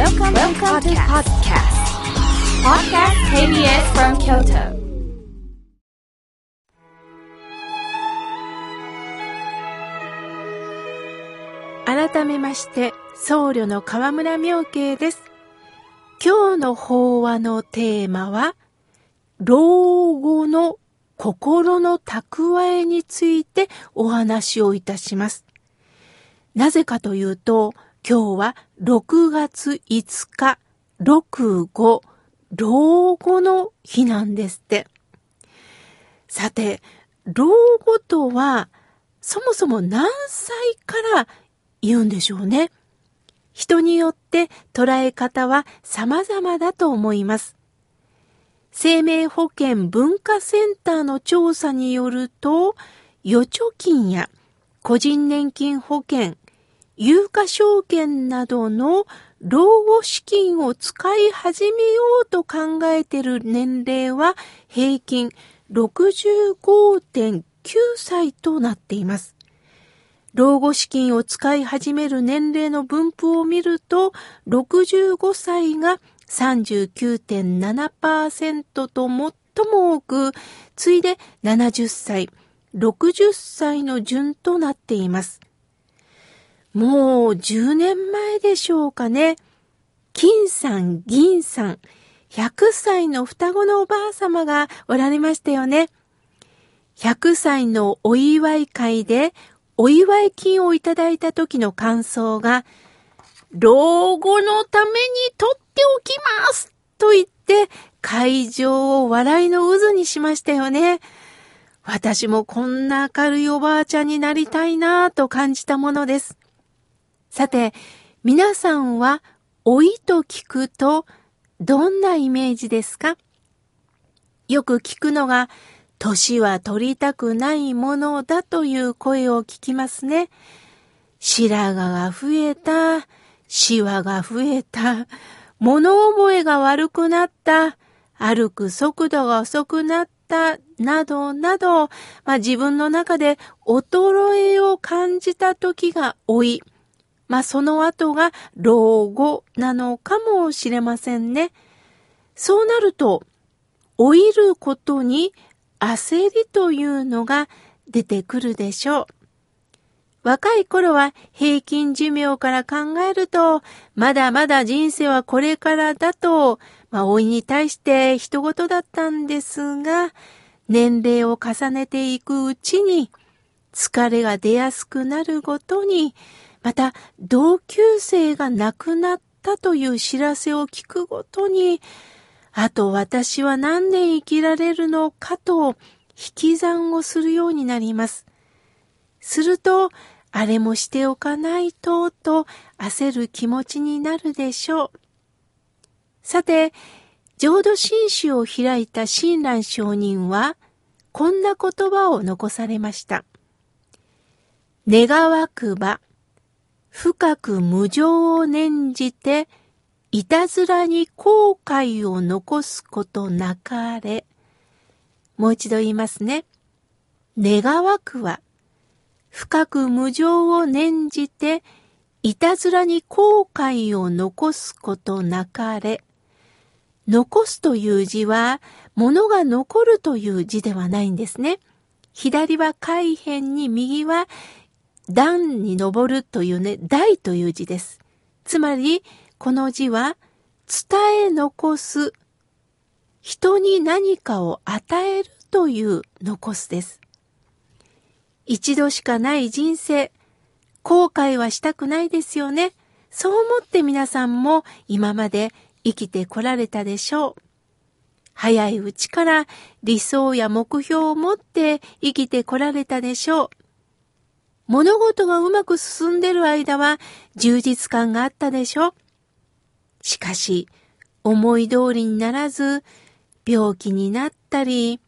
Welcome, Welcome to podcast. Podcast KBS from Kyoto. 改めまして、僧侶の河村明慶です。今日の法話のテーマは、老後の心の蓄えについてお話をいたします。なぜかというと、今日は6月5日、6、5、老後の日なんですって。さて、老後とは、そもそも何歳から言うんでしょうね。人によって捉え方は様々だと思います。生命保険文化センターの調査によると、預貯金や個人年金保険、有価証券などの老後資金を使い始めようと考えている年齢は平均65.9歳となっています。老後資金を使い始める年齢の分布を見ると、65歳が39.7%と最も多く、次いで70歳、60歳の順となっています。もう10年前でしょうかね。金さん、銀さん、100歳の双子のおばあ様がおられましたよね。100歳のお祝い会でお祝い金をいただいた時の感想が、老後のために取っておきますと言って会場を笑いの渦にしましたよね。私もこんな明るいおばあちゃんになりたいなぁと感じたものです。さて、皆さんは老いと聞くとどんなイメージですか？よく聞くのが、年は取りたくないものだという声を聞きますね。白髪が増えた、シワが増えた、物覚えが悪くなった、歩く速度が遅くなった、などなど、まあ、自分の中で衰えを感じた時が老い。まあ、その後が老後なのかもしれませんね。そうなると、老いることに焦りというのが出てくるでしょう。若い頃は平均寿命から考えると、まだまだ人生はこれからだと、まあ、老いに対して人事だったんですが、年齢を重ねていくうちに、疲れが出やすくなるごとに、また同級生が亡くなったという知らせを聞くごとに、あと私は何年生きられるのかと引き算をするようになります。すると、あれもしておかないと、と焦る気持ちになるでしょう。さて、浄土真宗を開いた親鸞上人は、こんな言葉を残されました。願わくば、深く無常を念じて、いたずらに後悔を残すことなかれ。もう一度言いますね。願わくは、深く無常を念じて、いたずらに後悔を残すことなかれ。残すという字は、物が残るという字ではないんですね。左は海辺に、右は段に登るというね、大という字です。つまり、この字は、伝え残す、人に何かを与えるという残すです。一度しかない人生、後悔はしたくないですよね。そう思って皆さんも今まで生きてこられたでしょう。早いうちから理想や目標を持って生きてこられたでしょう。物事がうまく進んでる間は充実感があったでしょ？しかし、思い通りにならず、病気になったり、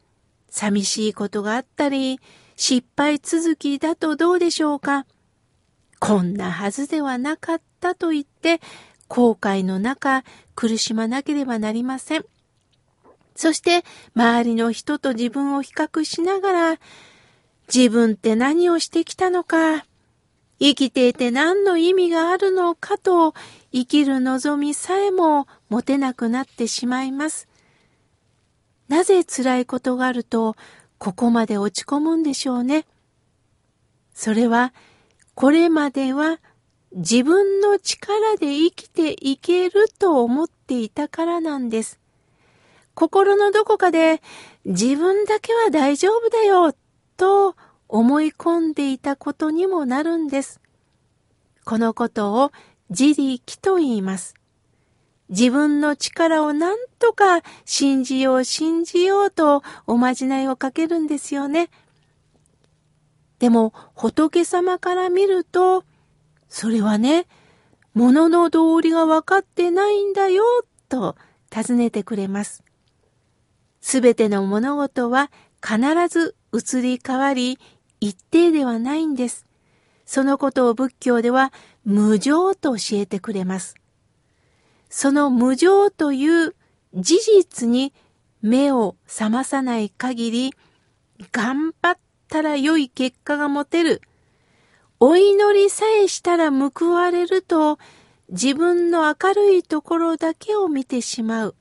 寂しいことがあったり、失敗続きだとどうでしょうか？こんなはずではなかったと言って、後悔の中、苦しまなければなりません。そして、周りの人と自分を比較しながら、自分って何をしてきたのか、生きていて何の意味があるのかと、生きる望みさえも持てなくなってしまいます。なぜ辛いことがあると、ここまで落ち込むんでしょうね。それは、これまでは自分の力で生きていけると思っていたからなんです。心のどこかで自分だけは大丈夫だよと思い込んでいたことにもなるんです。このことを自力と言います。自分の力を何とか信じよう信じようとおまじないをかけるんですよね。でも仏様から見ると、それはね、物の道理が分かってないんだよ、と尋ねてくれます。すべての物事は必ず移り変わり、一定ではないんです。そのことを仏教では無常と教えてくれます。その無常という事実に目を覚まさない限り、頑張ったら良い結果が持てる。お祈りさえしたら報われると、自分の明るいところだけを見てしまう。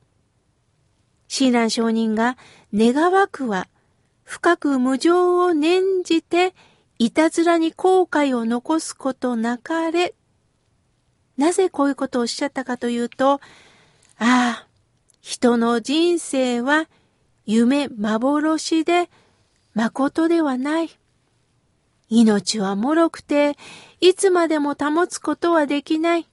親鸞上人が願わくは、深く無常を念じて、いたずらに後悔を残すことなかれ。なぜこういうことをおっしゃったかというと、ああ、人の人生は夢幻で誠ではない。命は脆くて、いつまでも保つことはできない。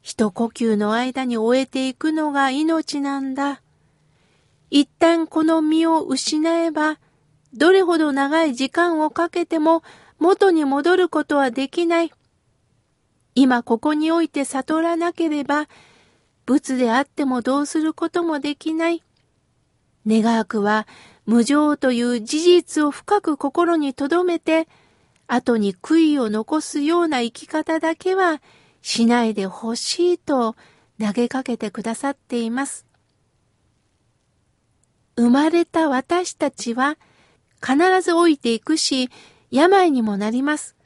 一呼吸の間に終えていくのが命なんだ。一旦この身を失えば、どれほど長い時間をかけても元に戻ることはできない。今ここにおいて悟らなければ、仏であってもどうすることもできない。願わくは無常という事実を深く心に留めて、後に悔いを残すような生き方だけはしないでほしいと投げかけてくださっています。生まれた私たちは必ず老いていくし、病にもなります。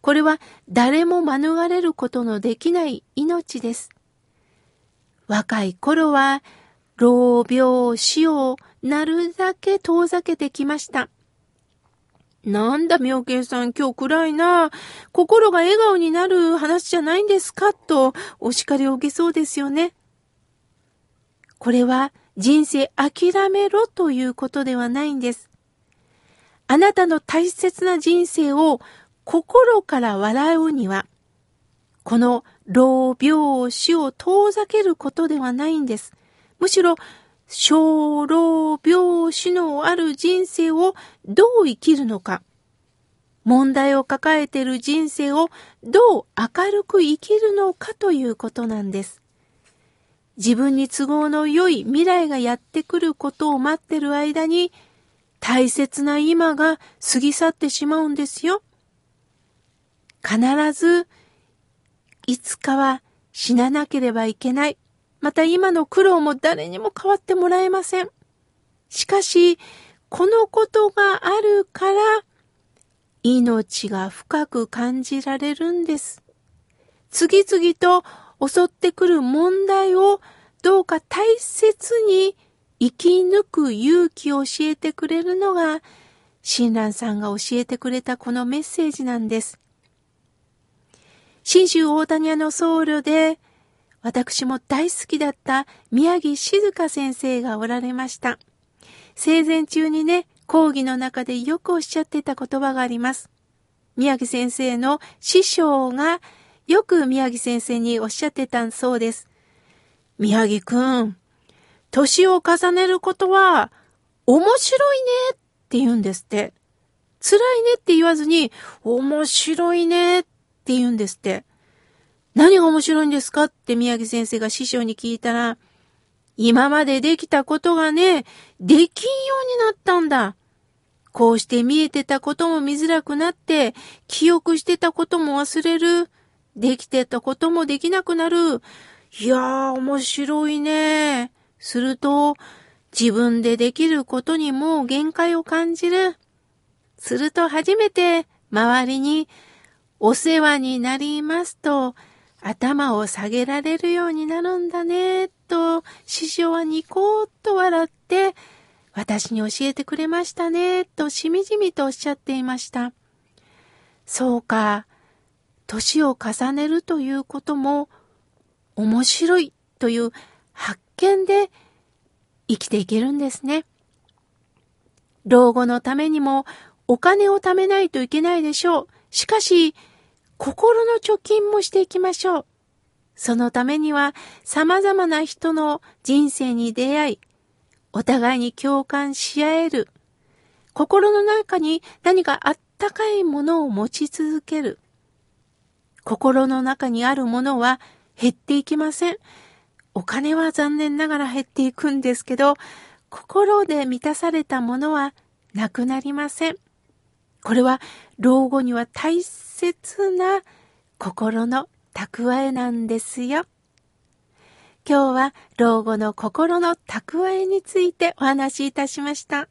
これは誰も免れることのできない命です。若い頃は、老病死をなるだけ遠ざけてきました。なんだ、妙慶さん、今日暗いな。心が笑顔になる話じゃないんですか？と、お叱りを受けそうですよね。これは、人生諦めろということではないんです。あなたの大切な人生を心から笑うには、この老病死を遠ざけることではないんです。むしろ、小老病死のある人生をどう生きるのか、問題を抱えている人生をどう明るく生きるのかということなんです。自分に都合の良い未来がやってくることを待ってる間に、大切な今が過ぎ去ってしまうんですよ。必ず、いつかは死ななければいけない。また今の苦労も誰にも変わってもらえません。しかし、このことがあるから、命が深く感じられるんです。次々と襲ってくる問題をどうか大切に生き抜く勇気を教えてくれるのが、親鸞さんが教えてくれたこのメッセージなんです。新州大谷屋の僧侶で、私も大好きだった宮城静香先生がおられました。生前中にね、講義の中でよくおっしゃってた言葉があります。宮城先生の師匠がよく宮城先生におっしゃってたそうです。宮城くん、年を重ねることは面白いねって言うんですって。辛いねって言わずに、面白いねって言うんですって。何が面白いんですかって宮城先生が師匠に聞いたら、今までできたことがね、できんようになったんだ。こうして見えてたことも見づらくなって、記憶してたことも忘れる。できてたこともできなくなる。いやー、面白いね。すると、自分でできることにも限界を感じる。すると初めて周りにお世話になりますと頭を下げられるようになるんだね、と師匠はニコーっと笑って、私に教えてくれましたね、としみじみとおっしゃっていました。そうか、年を重ねるということも面白いという発見で生きていけるんですね。老後のためにもお金を貯めないといけないでしょう。しかし、心の貯金もしていきましょう。そのためには様々な人の人生に出会い、お互いに共感し合える。心の中に何かあったかいものを持ち続ける。心の中にあるものは減っていきません。お金は残念ながら減っていくんですけど、心で満たされたものはなくなりません。これは老後には大切な心の蓄えなんですよ。今日は老後の心の蓄えについてお話しいたしました。